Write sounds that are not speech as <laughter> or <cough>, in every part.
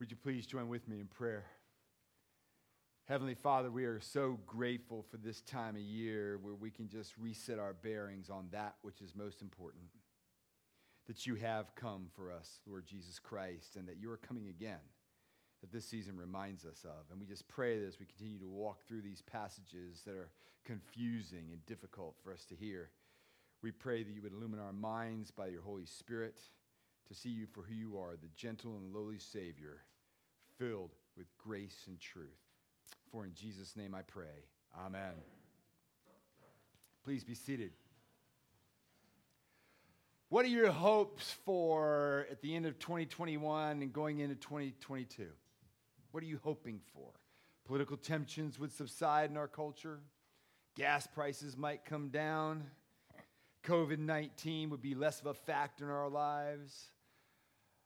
Would you please join with me in prayer? Heavenly Father, we are so grateful for this time of year where we can just reset our bearings on that which is most important. That you have come for us, Lord Jesus Christ, and that you are coming again, that this season reminds us of. And we just pray that as we continue to walk through these passages that are confusing and difficult for us to hear, we pray that you would illumine our minds by your Holy Spirit to see you for who you are, the gentle and lowly Savior, filled with grace and truth. For in Jesus' name I pray. Amen. Please be seated. What are your hopes for at the end of 2021 and going into 2022? What are you hoping for? Political tensions would subside in our culture. Gas prices might come down. COVID 19 would be less of a factor in our lives.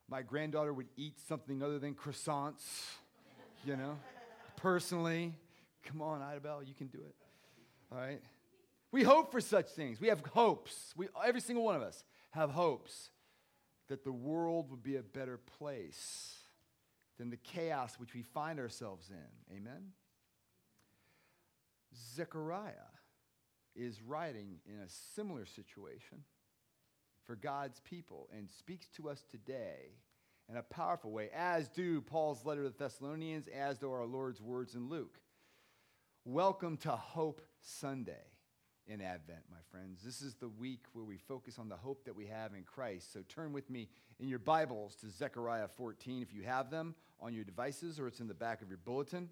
My granddaughter would eat something other than croissants, you know personally. Come on, Idabel, you can do it. All right? We hope for such things. We have hopes. We, every single one of us have hopes that the world would be a better place than the chaos which we find ourselves in. Amen? Zechariah is writing in a similar situation for God's people and speaks to us today in a powerful way, as do Paul's letter to the Thessalonians, as do our Lord's words in Luke. Welcome to Hope Sunday in Advent, my friends. This is the week where we focus on the hope that we have in Christ. So turn with me in your Bibles to Zechariah 14 if you have them on your devices or it's in the back of your bulletin.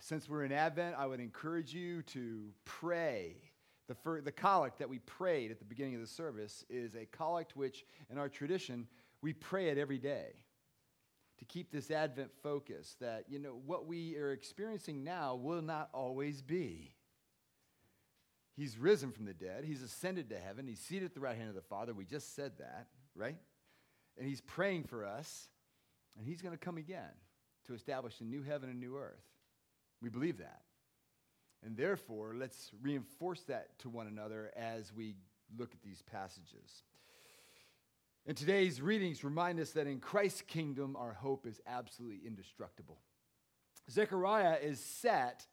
Since we're in Advent, I would encourage you to pray. The, fir- the collect that we prayed at the beginning of the service is a collect which, in our tradition, we pray it every day to keep this Advent focus that, you know, what we are experiencing now will not always be. He's risen from the dead. He's ascended to heaven. He's seated at the right hand of the Father. We just said that, right? And he's praying for us, and he's going to come again to establish a new heaven and new earth. We believe that. And therefore, let's reinforce that to one another as we look at these passages. And today's readings remind us that in Christ's kingdom, our hope is absolutely indestructible. Zechariah is set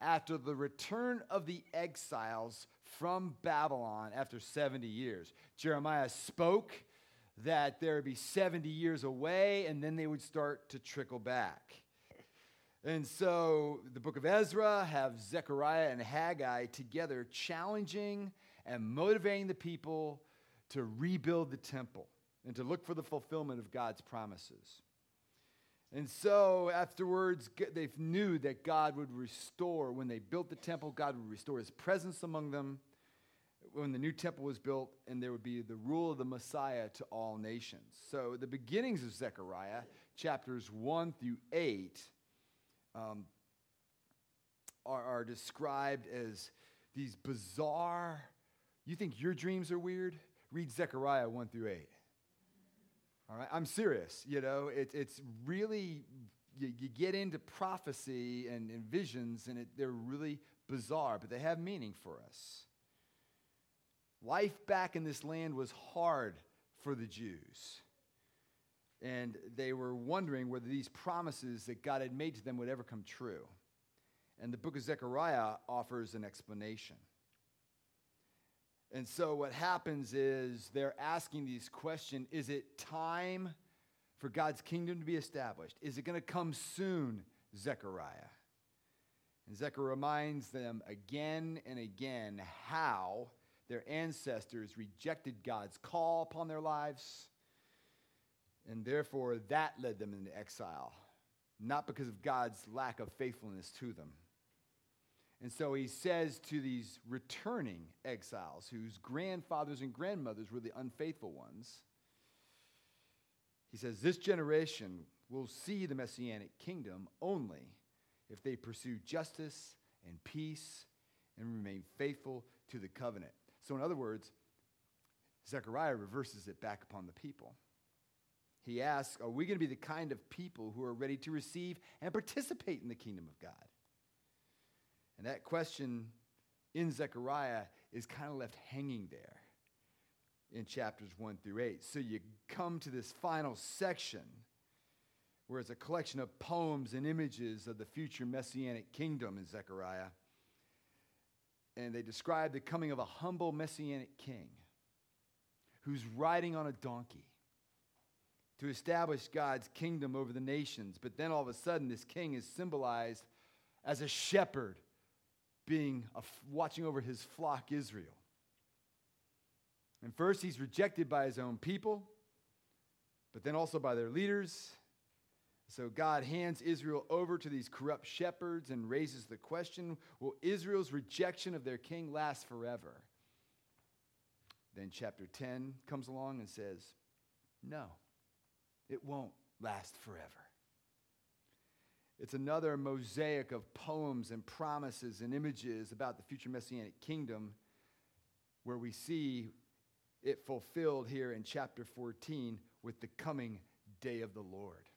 after the return of the exiles from Babylon after 70 years. Jeremiah spoke that there would be 70 years away and then they would start to trickle back. And so the book of Ezra have Zechariah and Haggai together challenging and motivating the people to rebuild the temple and to look for the fulfillment of God's promises. And so afterwards, they knew that God would restore. When they built the temple, God would restore his presence among them. When the new temple was built, and there would be the rule of the Messiah to all nations. So the beginnings of Zechariah, chapters 1 through 8, um, are, are described as these bizarre. You think your dreams are weird? Read Zechariah 1 through 8. All right, I'm serious. You know, it, it's really, you, you, get into prophecy and, and visions, and it, they're really bizarre, but they have meaning for us. Life back in this land was hard for the Jews. And they were wondering whether these promises that God had made to them would ever come true. And the book of Zechariah offers an explanation. And so what happens is they're asking these questions Is it time for God's kingdom to be established? Is it going to come soon, Zechariah? And Zechariah reminds them again and again how their ancestors rejected God's call upon their lives, and therefore that led them into exile, not because of God's lack of faithfulness to them. And so he says to these returning exiles, whose grandfathers and grandmothers were the unfaithful ones, he says, This generation will see the messianic kingdom only if they pursue justice and peace and remain faithful to the covenant. So, in other words, Zechariah reverses it back upon the people. He asks, Are we going to be the kind of people who are ready to receive and participate in the kingdom of God? And that question in Zechariah is kind of left hanging there in chapters 1 through 8. So you come to this final section where it's a collection of poems and images of the future messianic kingdom in Zechariah. And they describe the coming of a humble messianic king who's riding on a donkey to establish God's kingdom over the nations. But then all of a sudden, this king is symbolized as a shepherd being a, watching over his flock Israel. And first, he's rejected by his own people, but then also by their leaders. So God hands Israel over to these corrupt shepherds and raises the question will Israel's rejection of their king last forever? Then chapter 10 comes along and says, no, it won't last forever. It's another mosaic of poems and promises and images about the future messianic kingdom where we see it fulfilled here in chapter 14 with the coming day of the Lord.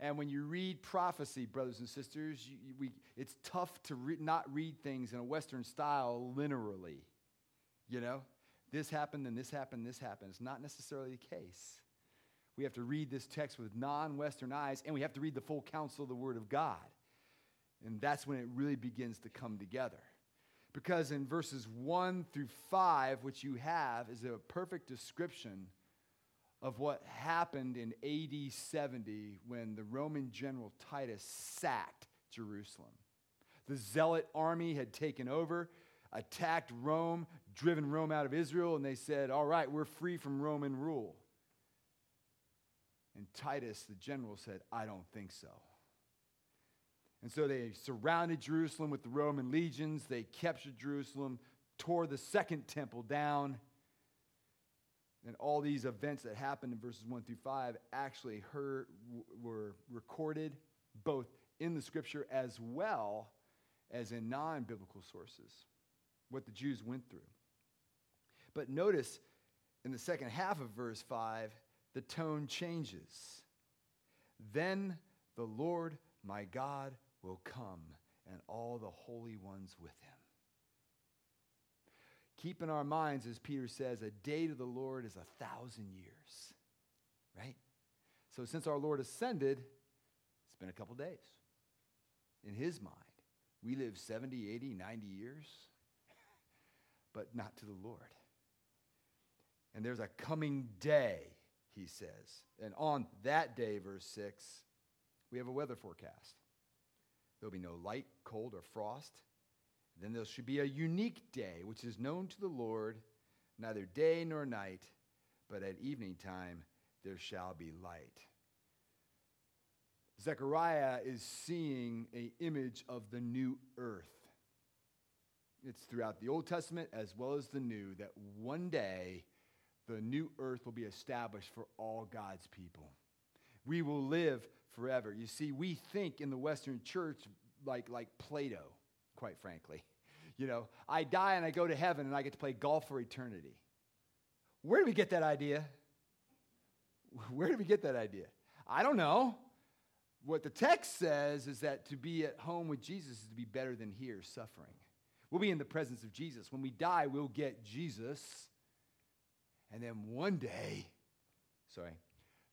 And when you read prophecy, brothers and sisters, you, we, it's tough to re- not read things in a Western style linearly. You know, this happened and this happened, this happened. It's not necessarily the case. We have to read this text with non Western eyes, and we have to read the full counsel of the Word of God. And that's when it really begins to come together. Because in verses 1 through 5, which you have, is a perfect description of what happened in AD 70 when the Roman general Titus sacked Jerusalem. The zealot army had taken over, attacked Rome, driven Rome out of Israel, and they said, All right, we're free from Roman rule. And Titus, the general, said, I don't think so. And so they surrounded Jerusalem with the Roman legions. They captured Jerusalem, tore the second temple down. And all these events that happened in verses 1 through 5 actually heard, were recorded both in the scripture as well as in non biblical sources, what the Jews went through. But notice in the second half of verse 5, the tone changes. Then the Lord my God will come, and all the holy ones with him. Keep in our minds, as Peter says, a day to the Lord is a thousand years, right? So since our Lord ascended, it's been a couple days. In his mind, we live 70, 80, 90 years, <laughs> but not to the Lord. And there's a coming day, he says. And on that day, verse 6, we have a weather forecast. There'll be no light, cold, or frost. Then there should be a unique day, which is known to the Lord, neither day nor night, but at evening time there shall be light. Zechariah is seeing an image of the new earth. It's throughout the Old Testament as well as the New that one day the new earth will be established for all God's people. We will live forever. You see, we think in the Western church like, like Plato, quite frankly. <laughs> You know, I die and I go to heaven and I get to play golf for eternity. Where did we get that idea? <laughs> Where did we get that idea? I don't know. What the text says is that to be at home with Jesus is to be better than here suffering. We'll be in the presence of Jesus. When we die, we'll get Jesus. And then one day, sorry,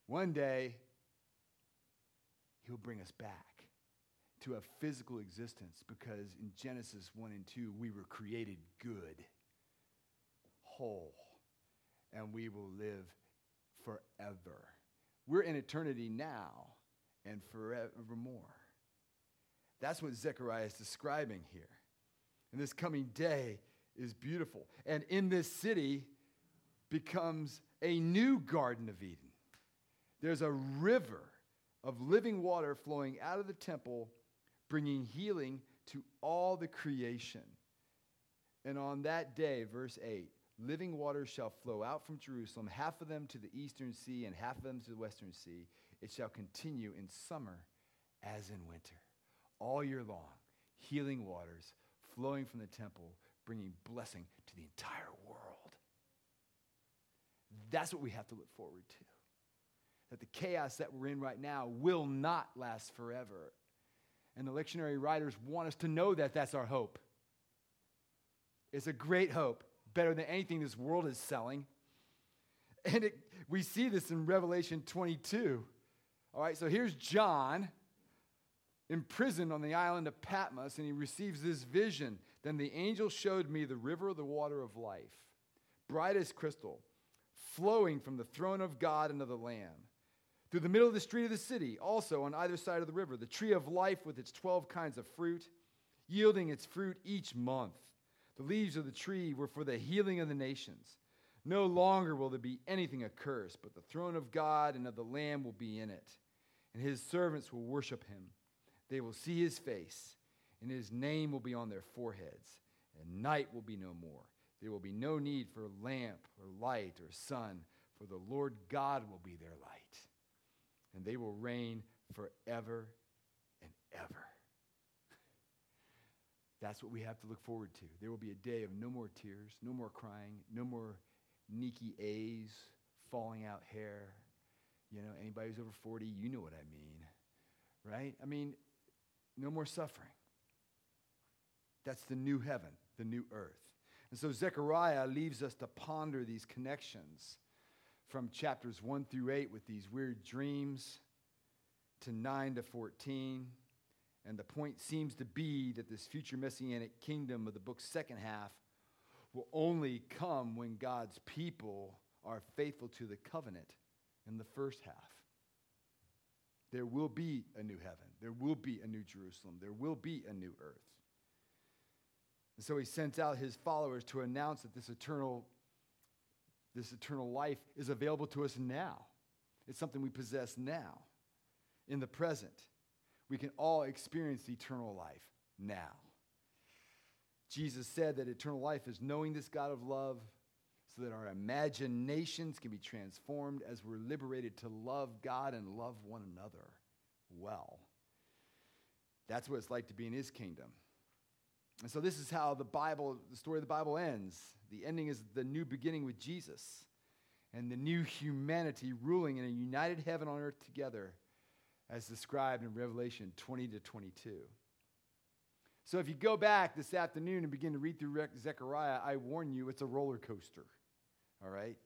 one day, he'll bring us back to a physical existence because in Genesis 1 and 2, we were created good, whole, and we will live forever. We're in eternity now and forevermore. That's what Zechariah is describing here. And this coming day is beautiful. And in this city becomes a new Garden of Eden. There's a river of living water flowing out of the temple, bringing healing to all the creation. And on that day, verse 8, living waters shall flow out from Jerusalem, half of them to the eastern sea and half of them to the western sea. It shall continue in summer as in winter, all year long, healing waters flowing from the temple, bringing blessing to the entire world. That's what we have to look forward to that the chaos that we're in right now will not last forever. And the lectionary writers want us to know that that's our hope. It's a great hope, better than anything this world is selling. And it, we see this in Revelation 22. All right, so here's John imprisoned on the island of Patmos, and he receives this vision. Then the angel showed me the river of the water of life, bright as crystal, flowing from the throne of God and of the Lamb. Through the middle of the street of the city, also on either side of the river, the tree of life with its 12 kinds of fruit, yielding its fruit each month. The leaves of the tree were for the healing of the nations. No longer will there be anything accursed, but the throne of God and of the Lamb will be in it, and his servants will worship him. They will see his face, and his name will be on their foreheads, and night will be no more. There will be no need for lamp or light or sun, for the Lord God will be their light, and they will reign forever and ever. <laughs> That's what we have to look forward to. There will be a day of no more tears, no more crying, no more Nikki A's, falling out hair. You know, anybody who's over 40, you know what I mean, right? I mean, no more suffering. That's the new heaven, the new earth. And so Zechariah leaves us to ponder these connections from chapters 1 through 8 with these weird dreams to 9 to 14. And the point seems to be that this future messianic kingdom of the book's second half will only come when God's people are faithful to the covenant in the first half. There will be a new heaven. There will be a new Jerusalem. There will be a new earth. And so he sent out his followers to announce that this eternal, this eternal life is available to us now. It's something we possess now, in the present. We can all experience eternal life now. Jesus said that eternal life is knowing this God of love so that our imaginations can be transformed as we're liberated to love God and love one another well. That's what it's like to be in his kingdom. And so this is how the Bible, the story of the Bible ends. The ending is the new beginning with Jesus and the new humanity ruling in a united heaven on earth together as described in Revelation 20 to 22. So if you go back this afternoon and begin to read through Zechariah, I warn you, it's a roller coaster. All right?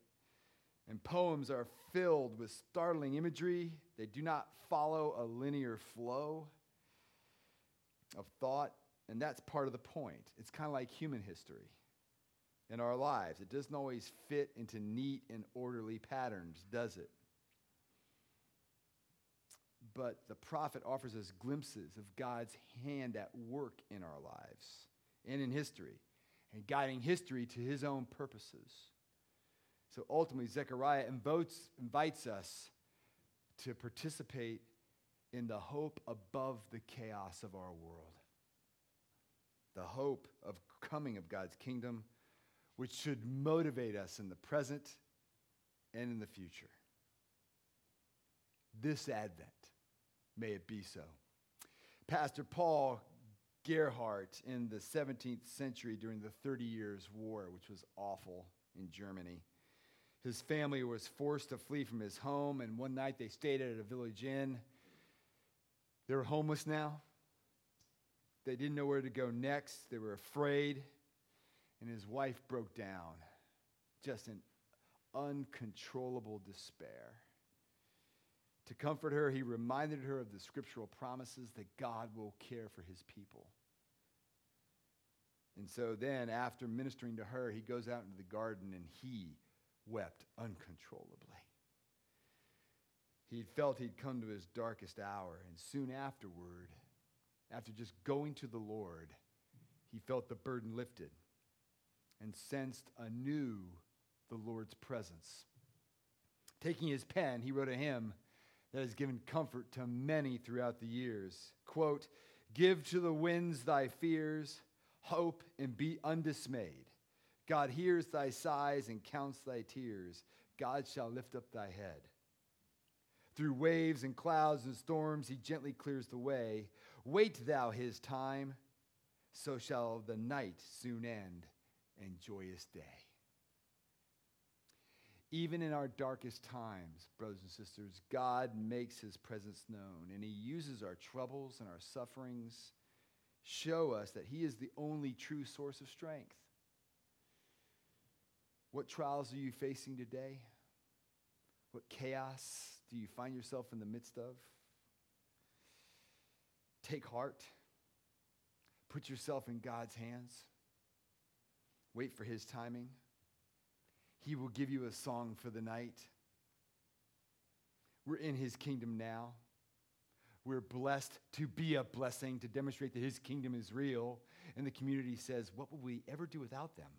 And poems are filled with startling imagery. They do not follow a linear flow of thought, and that's part of the point. It's kind of like human history in our lives. It doesn't always fit into neat and orderly patterns, does it? but the prophet offers us glimpses of God's hand at work in our lives and in history, and guiding history to his own purposes. So ultimately, Zechariah invites, us to participate in the hope above the chaos of our world. The hope of coming of God's kingdom, which should motivate us in the present and in the future. This Advent, May it be so. Pastor Paul Gerhardt in the 17th century during the Thirty Years' War, which was awful in Germany. His family was forced to flee from his home, and one night they stayed at a village inn. They were homeless now. They didn't know where to go next. They were afraid, and his wife broke down, just in uncontrollable despair. To comfort her, he reminded her of the scriptural promises that God will care for his people. And so then, after ministering to her, he goes out into the garden and he wept uncontrollably. He felt he'd come to his darkest hour, and soon afterward, after just going to the Lord, he felt the burden lifted and sensed anew the Lord's presence. Taking his pen, he wrote a hymn that has given comfort to many throughout the years. Quote, Give to the winds thy fears, hope, and be undismayed. God hears thy sighs and counts thy tears. God shall lift up thy head. Through waves and clouds and storms, he gently clears the way. Wait thou his time, so shall the night soon end and joyous day. Even in our darkest times, brothers and sisters, God makes his presence known, and he uses our troubles and our sufferings show us that he is the only true source of strength. What trials are you facing today? What chaos do you find yourself in the midst of? Take heart. Put yourself in God's hands. Wait for his timing. He will give you a song for the night. We're in his kingdom now. We're blessed to be a blessing, to demonstrate that his kingdom is real. And the community says, What would we ever do without them?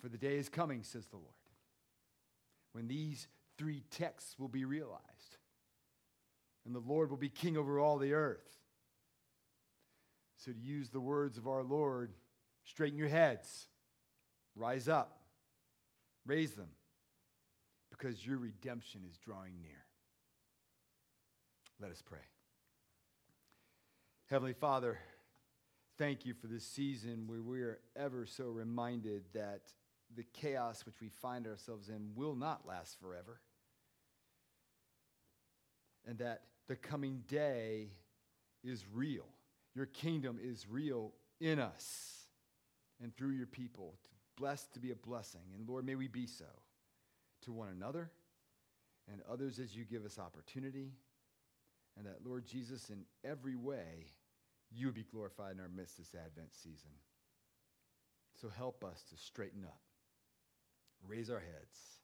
For the day is coming, says the Lord, when these three texts will be realized, and the Lord will be king over all the earth. So, to use the words of our Lord, straighten your heads, rise up, raise them, because your redemption is drawing near. Let us pray. Heavenly Father, thank you for this season where we are ever so reminded that the chaos which we find ourselves in will not last forever. And that the coming day is real. Your kingdom is real in us and through your people. Blessed to be a blessing. And Lord, may we be so to one another and others as you give us opportunity. And that, Lord Jesus, in every way, you would be glorified in our midst this Advent season. So help us to straighten up, raise our heads,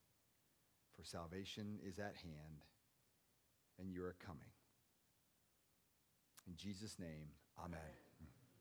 for salvation is at hand, and you are coming. In Jesus' name, amen.